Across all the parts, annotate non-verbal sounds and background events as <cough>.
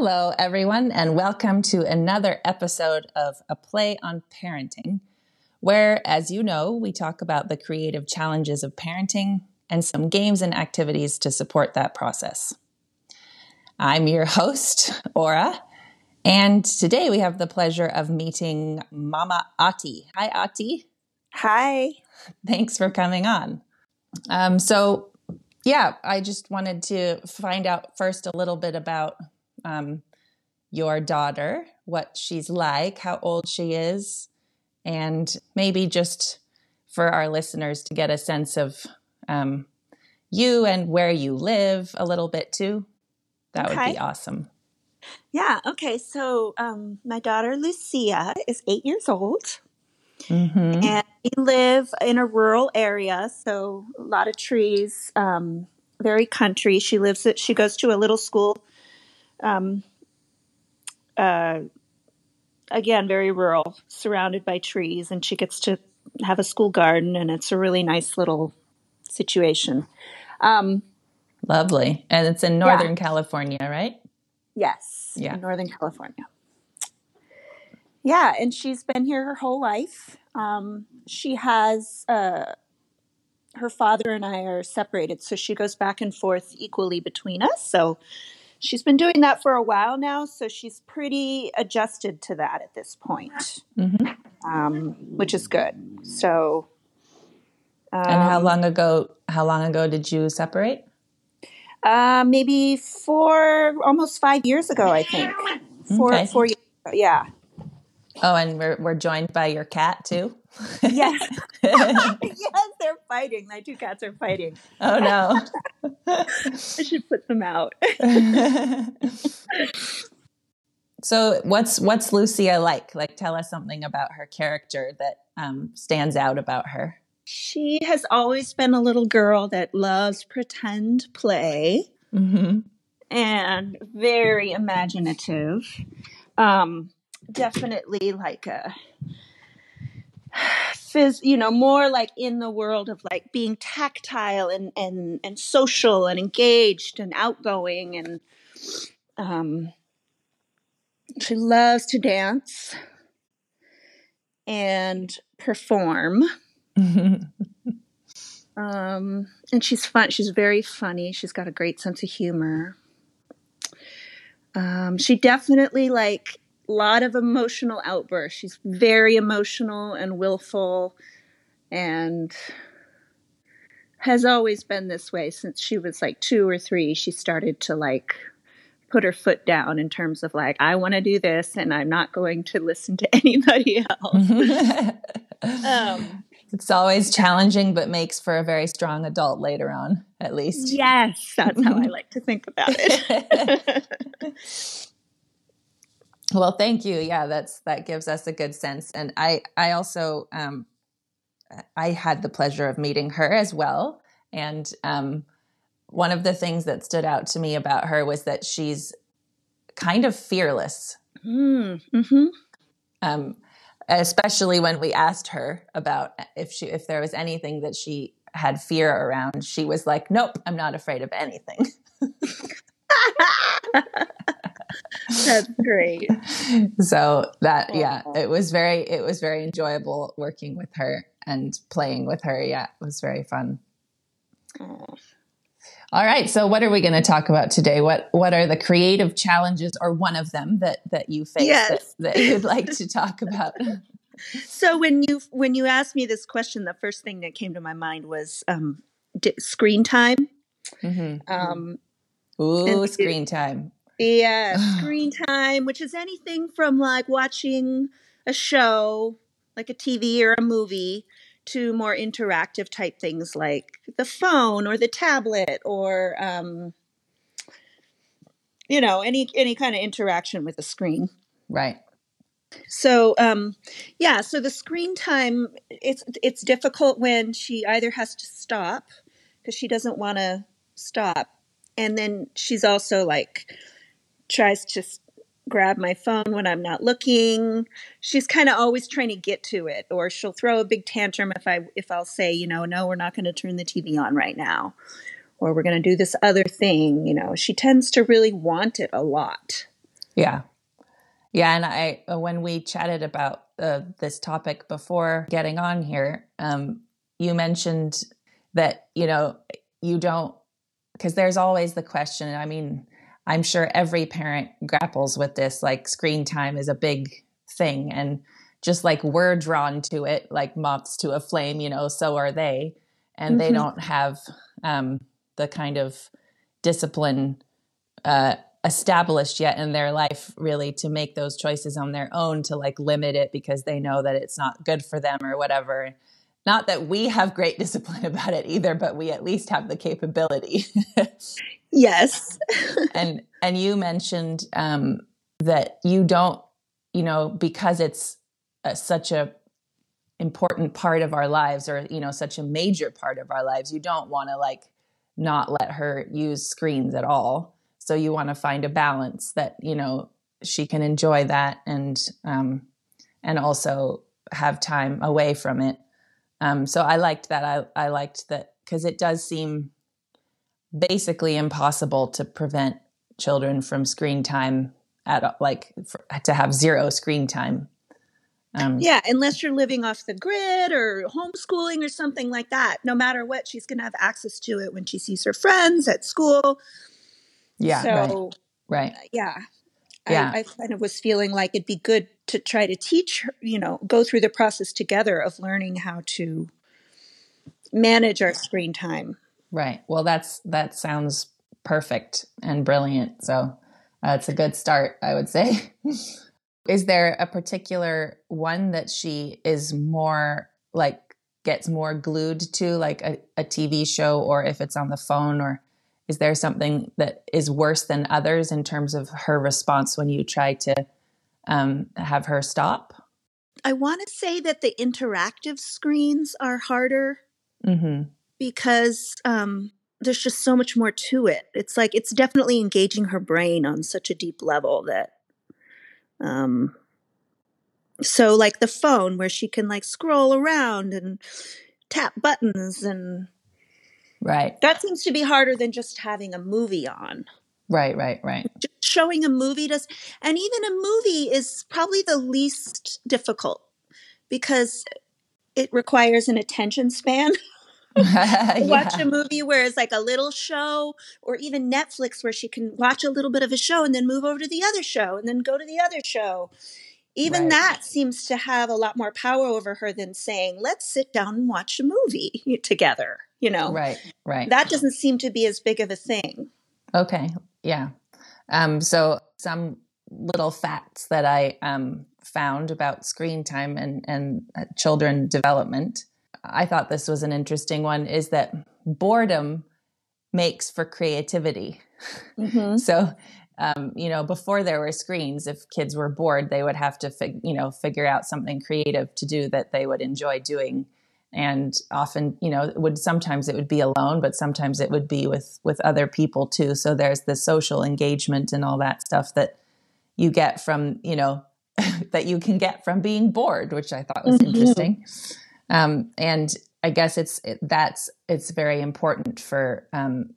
Hello, everyone, and welcome to another episode of A Play on Parenting, where, as you know, we talk about the creative challenges of parenting and some games and activities to support that process. I'm your host, Aura, and today we have the pleasure of meeting Mama Ati. Hi, Ati. Hi. Thanks for coming on. Um, so, yeah, I just wanted to find out first a little bit about um, your daughter, what she's like, how old she is, and maybe just for our listeners to get a sense of um, you and where you live a little bit too. That okay. would be awesome. Yeah. Okay. So um, my daughter Lucia is eight years old. Mm-hmm. And we live in a rural area, so a lot of trees, um, very country. She lives at, she goes to a little school, um, uh, again, very rural, surrounded by trees, and she gets to have a school garden, and it's a really nice little situation. Um, Lovely. And it's in Northern yeah. California, right? Yes. Yeah. Northern California. Yeah, and she's been here her whole life. Um, she has uh, her father and I are separated, so she goes back and forth equally between us. So she's been doing that for a while now, so she's pretty adjusted to that at this point, mm-hmm. um, which is good. So, um, and how um, long ago? How long ago did you separate? Uh, maybe four, almost five years ago, I think. Four, okay. four years ago, yeah. Oh, and we're we're joined by your cat too. Yes, <laughs> yes, they're fighting. My two cats are fighting. Oh no! I should put them out. <laughs> so, what's what's Lucia like? Like, tell us something about her character that um, stands out about her. She has always been a little girl that loves pretend play mm-hmm. and very imaginative. Um, definitely like a phys, you know, more like in the world of like being tactile and and and social and engaged and outgoing and um, she loves to dance and perform <laughs> um, and she's fun. She's very funny. She's got a great sense of humor. Um, she definitely like lot of emotional outbursts. She's very emotional and willful, and has always been this way since she was like two or three. She started to like put her foot down in terms of like I want to do this and I'm not going to listen to <laughs> anybody else. <laughs> um, it's always challenging, but makes for a very strong adult later on, at least. Yes, that's how I <laughs> like to think about it. Well, thank you. Yeah, that's that gives us a good sense. And I, I also, um, I had the pleasure of meeting her as well. And um, one of the things that stood out to me about her was that she's kind of fearless. Mm, hmm um, especially when we asked her about if she if there was anything that she had fear around she was like nope i'm not afraid of anything <laughs> <laughs> <laughs> <laughs> that's great so that yeah it was very it was very enjoyable working with her and playing with her yeah it was very fun all right so what are we going to talk about today what what are the creative challenges or one of them that that you face yes. that, that you'd like to <laughs> talk about so when you when you asked me this question, the first thing that came to my mind was um, d- screen time. Mm-hmm. Um, Ooh, screen time. Yeah, <sighs> screen time, which is anything from like watching a show, like a TV or a movie, to more interactive type things like the phone or the tablet or um, you know any any kind of interaction with the screen. Right. So um, yeah, so the screen time it's it's difficult when she either has to stop because she doesn't want to stop, and then she's also like tries to grab my phone when I'm not looking. She's kind of always trying to get to it, or she'll throw a big tantrum if I if I'll say, you know, no, we're not going to turn the TV on right now, or we're going to do this other thing. You know, she tends to really want it a lot. Yeah. Yeah. And I, uh, when we chatted about uh, this topic before getting on here, um, you mentioned that, you know, you don't, because there's always the question. I mean, I'm sure every parent grapples with this, like screen time is a big thing. And just like we're drawn to it, like moths to a flame, you know, so are they. And mm-hmm. they don't have um, the kind of discipline uh, established yet in their life really to make those choices on their own to like limit it because they know that it's not good for them or whatever not that we have great <laughs> discipline about it either but we at least have the capability. Yes. <laughs> And and you mentioned um that you don't you know because it's a, such a important part of our lives or you know such a major part of our lives you don't want to like not let her use screens at all. So you want to find a balance that you know she can enjoy that and um, and also have time away from it. Um, so I liked that. I I liked that because it does seem basically impossible to prevent children from screen time at like for, to have zero screen time. Um, yeah, unless you're living off the grid or homeschooling or something like that. No matter what, she's going to have access to it when she sees her friends at school. Yeah. So, right. right. Uh, yeah. Yeah. I, I kind of was feeling like it'd be good to try to teach her, you know, go through the process together of learning how to manage our screen time. Right. Well, that's that sounds perfect and brilliant. So uh, it's a good start, I would say. <laughs> is there a particular one that she is more like gets more glued to, like a, a TV show, or if it's on the phone, or is there something that is worse than others in terms of her response when you try to um, have her stop? I want to say that the interactive screens are harder mm-hmm. because um, there's just so much more to it. It's like it's definitely engaging her brain on such a deep level that. Um, so, like the phone, where she can like scroll around and tap buttons and Right. That seems to be harder than just having a movie on. Right, right, right. Just showing a movie does, and even a movie is probably the least difficult because it requires an attention span. <laughs> yeah. <laughs> Watch a movie where it's like a little show, or even Netflix where she can watch a little bit of a show and then move over to the other show and then go to the other show even right. that seems to have a lot more power over her than saying let's sit down and watch a movie <laughs> together you know? Right right. That doesn't seem to be as big of a thing. Okay yeah. Um so some little facts that i um found about screen time and and uh, children development. I thought this was an interesting one is that boredom makes for creativity. Mm-hmm. <laughs> so um, you know, before there were screens, if kids were bored, they would have to, fig- you know, figure out something creative to do that they would enjoy doing. And often, you know, would sometimes it would be alone, but sometimes it would be with with other people too. So there's the social engagement and all that stuff that you get from, you know, <laughs> that you can get from being bored, which I thought was mm-hmm. interesting. Um, and I guess it's it, that's it's very important for um,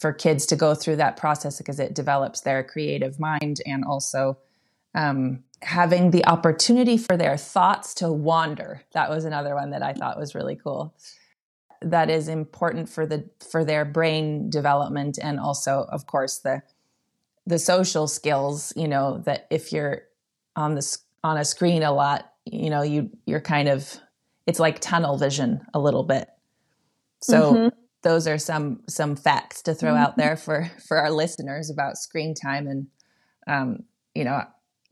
for kids to go through that process because it develops their creative mind and also um, having the opportunity for their thoughts to wander. That was another one that I thought was really cool. That is important for the for their brain development and also, of course, the the social skills. You know that if you're on the on a screen a lot, you know you you're kind of it's like tunnel vision a little bit. So. Mm-hmm those are some some facts to throw out mm-hmm. there for for our listeners about screen time and um, you know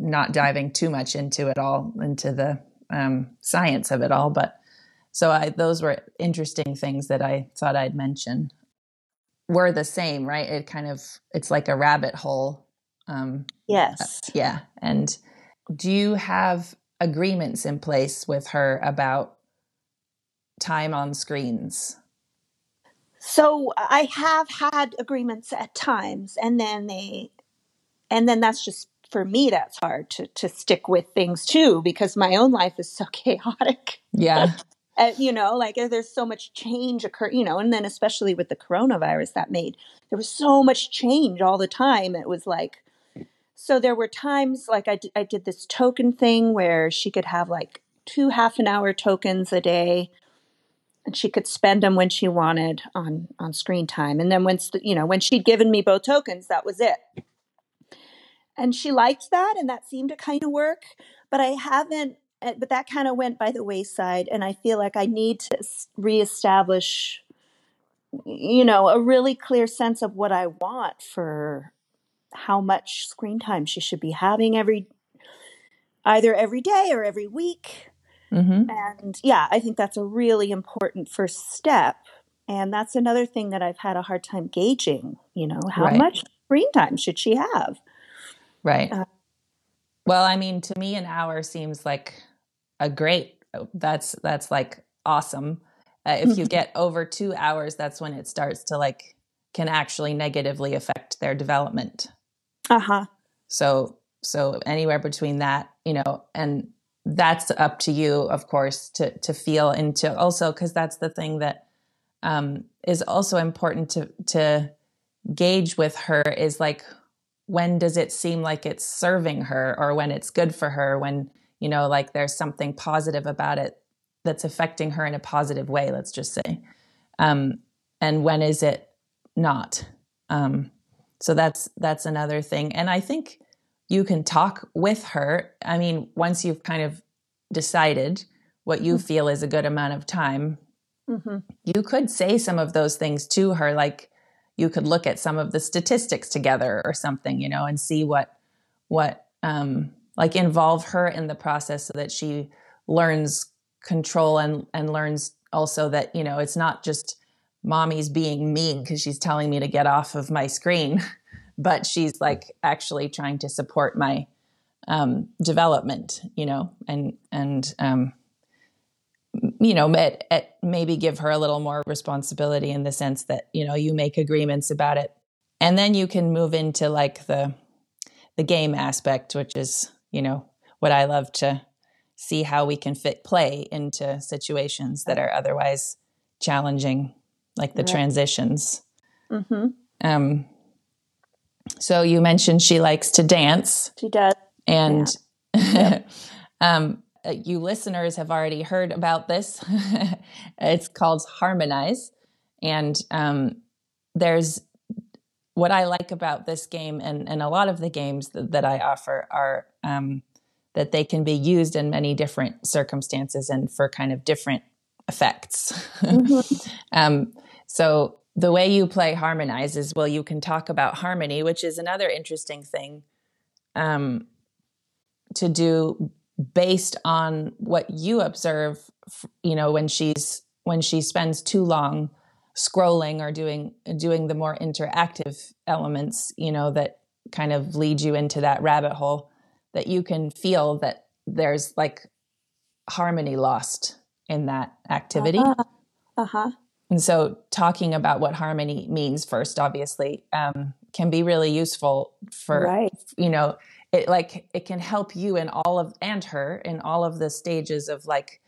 not diving too much into it all into the um, science of it all but so I, those were interesting things that i thought i'd mention. We're the same right? It kind of it's like a rabbit hole um, yes. uh, yeah and do you have agreements in place with her about time on screens? So I have had agreements at times, and then they, and then that's just for me. That's hard to to stick with things too because my own life is so <laughs> chaotic. Yeah. <laughs> You know, like there's so much change occur, you know, and then especially with the coronavirus that made there was so much change all the time. It was like so there were times like I did, I did this token thing where she could have like two half an hour tokens a day and she could spend them when she wanted on on screen time and then once you know when she'd given me both tokens that was it and she liked that and that seemed to kind of work but i haven't eh, but that kind of went by the wayside and i feel like i need to reestablish you know a really clear sense of what i want for how much screen time she should be having every either every day or every week mm-hmm. and yeah i think that's a really important first step and that's another thing that i've had a hard time gauging you know how right. much screen time should she have Right. Uh, well, I mean, to me, an hour seems like a great. That's that's like awesome. Uh, if you get over two hours, that's when it starts to like can actually negatively affect their development. Uh huh. So so anywhere between that, you know, and that's up to you, of course, to to feel into also because that's the thing that um, is also important to to gauge with her is like when does it seem like it's serving her or when it's good for her when you know like there's something positive about it that's affecting her in a positive way let's just say um, and when is it not um, so that's that's another thing and i think you can talk with her i mean once you've kind of decided what you mm-hmm. feel is a good amount of time mm-hmm. you could say some of those things to her like you could look at some of the statistics together or something, you know, and see what what um, like involve her in the process so that she learns control and and learns also that you know it's not just mommy's being mean because she's telling me to get off of my screen, <laughs> but she's like actually trying to support my um, development, you know, and and um, you know, at, at maybe give her a little more responsibility in the sense that, you know, you make agreements about it. And then you can move into like the the game aspect, which is, you know, what I love to see how we can fit play into situations that are otherwise challenging, like the right. transitions. Mm-hmm. Um, so you mentioned she likes to dance. She does. And yeah. <laughs> um, uh, you listeners have already heard about this. <laughs> it's called Harmonize. And um, there's what I like about this game and, and a lot of the games that, that I offer are um, that they can be used in many different circumstances and for kind of different effects. Mm-hmm. <laughs> um, so the way you play Harmonize is well, you can talk about harmony, which is another interesting thing um, to do based on what you observe you know when she's when she spends too long scrolling or doing doing the more interactive elements you know that kind of lead you into that rabbit hole that you can feel that there's like harmony lost in that activity uh-huh, uh-huh. and so talking about what harmony means first obviously um, can be really useful for right. you know it like it can help you in all of and her in all of the stages of like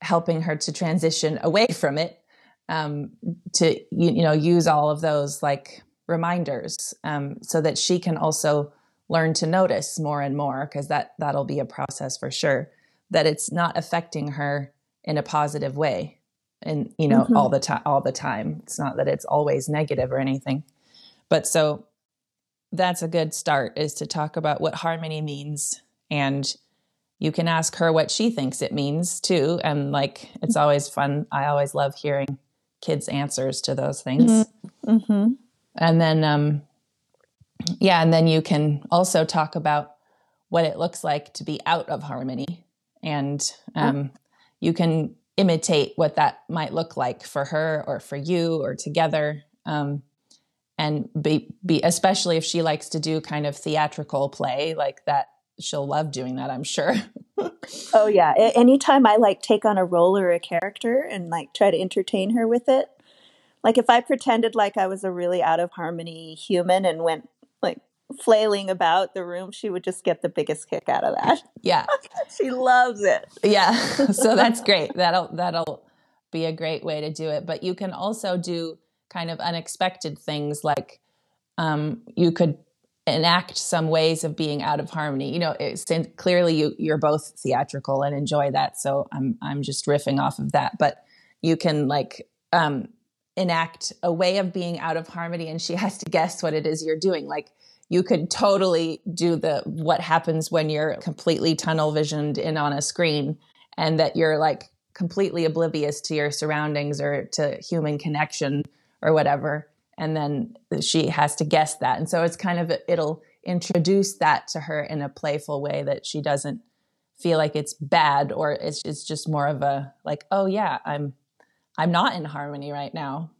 helping her to transition away from it um, to you, you, know use all of those like reminders um, so that she can also learn to notice more and more because that that'll be a process for sure that it's not affecting her in a positive way and you know mm-hmm. all the time all the time it's not that it's always negative or anything but so that's a good start is to talk about what harmony means. And you can ask her what she thinks it means too. And like it's always fun. I always love hearing kids answers to those things. Mm-hmm. mm-hmm. and then um yeah and then you can also talk about what it looks like to be out of harmony. And um, oh. you can imitate what that might look like for her or for you or together. Um, and be, be especially if she likes to do kind of theatrical play like that she'll love doing that i'm sure. <laughs> Oh yeah. Anytime i like take on a role or a character and like try to entertain her with it like if i pretended like i was a really out of harmony human and went like flailing about the room she would just get the biggest kick out of that. Yeah. <laughs> She loves it. Yeah. <laughs> So that's great. That'll that'll be a great way to do it. But you can also do kind of unexpected things like um, you could enact some ways of being out of harmony. You know, it's clearly you you're both theatrical and enjoy that, so I'm I'm just riffing off of that. But you can like um, enact a way of being out of harmony, and she <laughs> has to guess what it is you're doing. Like you could totally do the what happens when you're completely tunnel visioned in on a screen, and that you're like completely oblivious to your surroundings or to human connection or whatever. And then she has to guess that. And so it's kind of it'll introduce that to her in a playful way that she doesn't feel like it's bad or it's, it's just more of a like oh yeah i'm i'm not in harmony right now.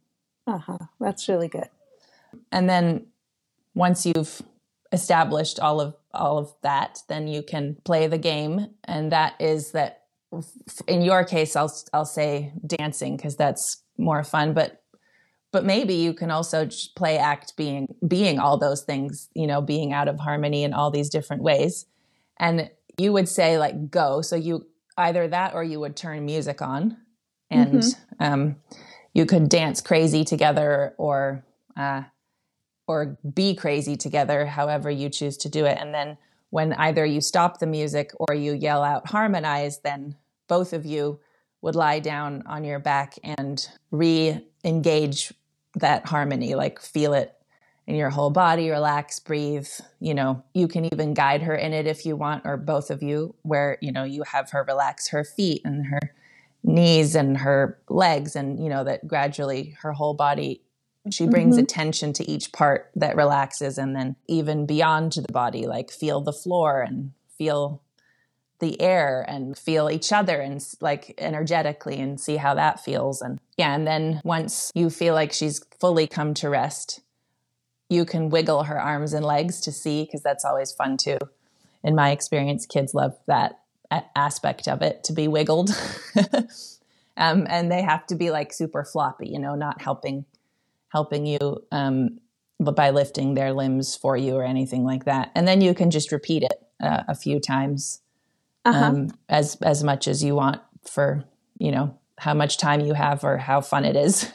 Uh-huh. That's really good. And then once you've established all of all of that then you can play the game. And that is that in your case i'll i'll say dancing because that's more fun. But but maybe you can also play act being being all those things you know being out of harmony in all these different ways. And you would say like go. So you either that or you would turn music on and mm-hmm. um, you could dance crazy together or uh, or be crazy together however you choose to do it. And then when either you stop the music or you yell out harmonize then both of you would lie down on your back and re engage that harmony, like feel it in your whole body, relax, breathe. You know, you can even guide her in it if you want, or both of you, where, you know, you have her relax her feet and her knees and her legs, and, you know, that gradually her whole body, she brings mm-hmm. attention to each part that relaxes. And then even beyond to the body, like feel the floor and feel the air and feel each other and like energetically and see how that feels. And yeah and then once you feel like she's fully come to rest you can wiggle her arms and legs to see because that's always fun too. In my experience kids love that aspect of it to be wiggled. <laughs> Um, and they have to be like super floppy you know not helping helping you um, by lifting their limbs for you or anything like that. And then you can just repeat it uh, a few times uh-huh. um, as as much as you want for you know how much time you have or how fun it is.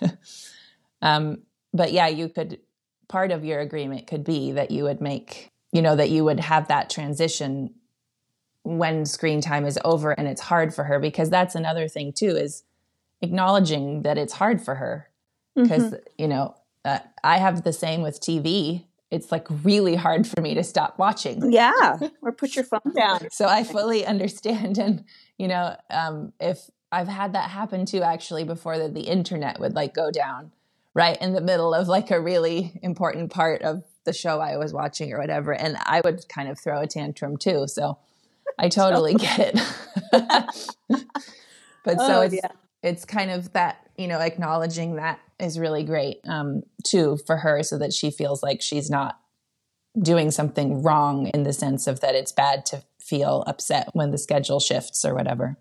<laughs> um, but yeah, you could part of your agreement could be that you would make you know that you would have that transition when screen time is over and it's hard for her because that's another thing too is acknowledging that it's hard for her because mm-hmm. you know uh, i have the same with tv it's like really hard for me to stop watching. Yeah, <laughs> or put your phone down. so I fully understand, and you know, um, if I've had that happen too, actually, before that the internet would like go down right in the middle of like a really important part of the show I was watching or whatever, and I would kind of throw a tantrum too. So I <laughs> totally get it. <laughs> but oh, so it's yeah. It's kind of that you know acknowledging that is really great um, too for her so that she feels like she's not doing something wrong in the sense of that it's bad to feel upset when the schedule shifts or whatever.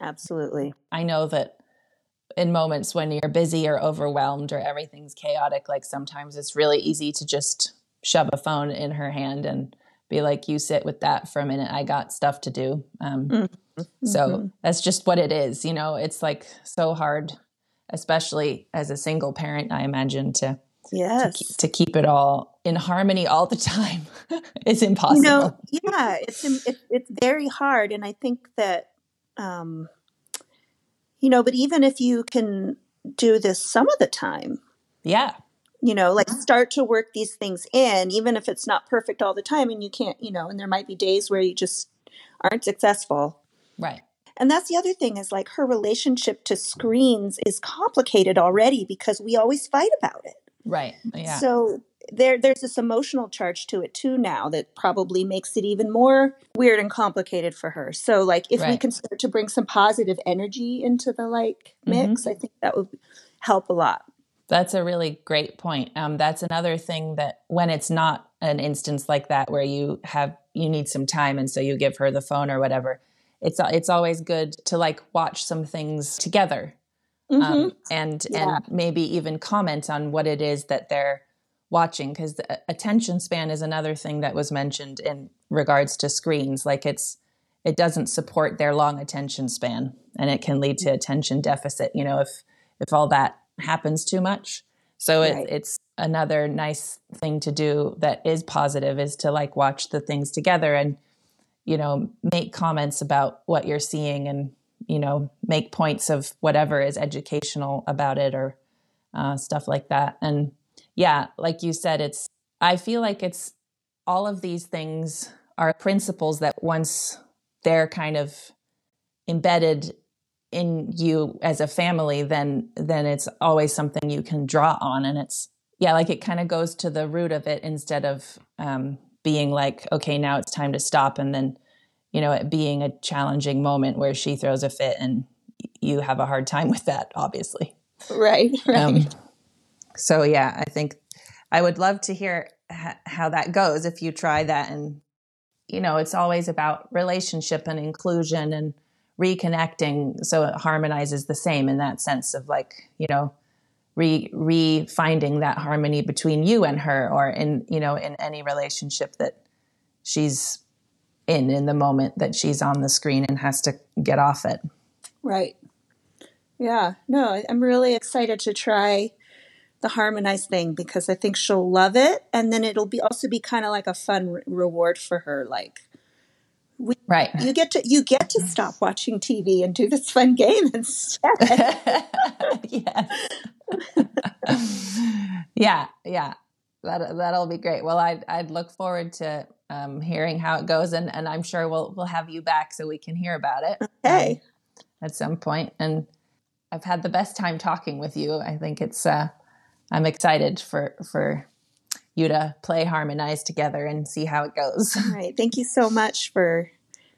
Absolutely. I know that in moments when you're busy or overwhelmed or everything's chaotic, like sometimes it's really easy to just shove a phone in her hand and be like, you sit with that for a minute. I got stuff to do. Um, mm-hmm. So that's just what it is. You know, it's like so hard especially as a single parent, I imagine to yes to, to keep it all in harmony all the <laughs> time is impossible. You know, yeah, it's it, it's very hard, and I think that um, you know, but even if you can do this some of the time, yeah, you know, like start to work these things in, even if it's not perfect all the time, and you can't, you know, and there might be days where you just aren't successful, right? And that's the other thing is like her relationship to screens is complicated already because we always fight about it. Right. Yeah. So there there's this emotional charge to it too now that probably makes it even more weird and complicated for her. So like if right. we can start to bring some positive energy into the like mix, mm-hmm. I think that would help a lot. That's a really great point. Um, that's another thing that when it's not an instance like that where you have you need some time and so you give her the phone or whatever it's it's always good to like watch some things together um, mm-hmm. and yeah. and maybe even comment on what it is that they're watching because the attention span is another thing that was mentioned in regards to screens like it's it doesn't support their long attention span and it can lead to attention deficit you know if if all that happens too much so it, right. it's another nice thing to do that is positive is to like watch the things together and you know make comments about what you're seeing and you know make points of whatever is educational about it or uh, stuff like that. And yeah like you said it's i feel like it's all of these things are principles that once they're kind of embedded in you as a family then then it's always something you can draw on. And it's yeah, like it kind of goes to the root of it instead of um, being like, okay, now it's time to stop. And then, you know, it being a challenging moment where she throws a fit and you have a hard time <laughs> with that, obviously. Right, right. Um, so, yeah, I think I would love to hear h- how that goes if you try that. And, you know, it's always about relationship and inclusion and reconnecting. So it harmonizes the same in that sense of like, you know, re refinding that harmony between you and her or in you know in any relationship that she's in in the moment that she's on the screen and has to get off it. Right. Yeah. No i'm really excited to try the harmonized thing because i think she'll love it. And then it'll be also be kind of like a fun re- reward for her like we, right. you get to you get to stop watching tv and do this fun game <laughs> instead. <laughs> Yes. Yeah yeah. That that'll be great. Well i'd i'd look forward to um, hearing how it goes and and i'm sure we'll we'll have you back so we can hear about it okay. um, at some point. And i've had the best time talking with you. I think it's uh i'm excited for for you to play harmonize together and see how it goes. All right. Thank you so much for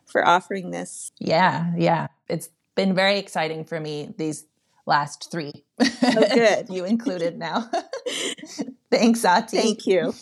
for offering this. Yeah, yeah. It's been very exciting for me these last three. Oh, good. <laughs> you included now. <laughs> Thanks, Ati. Thank you.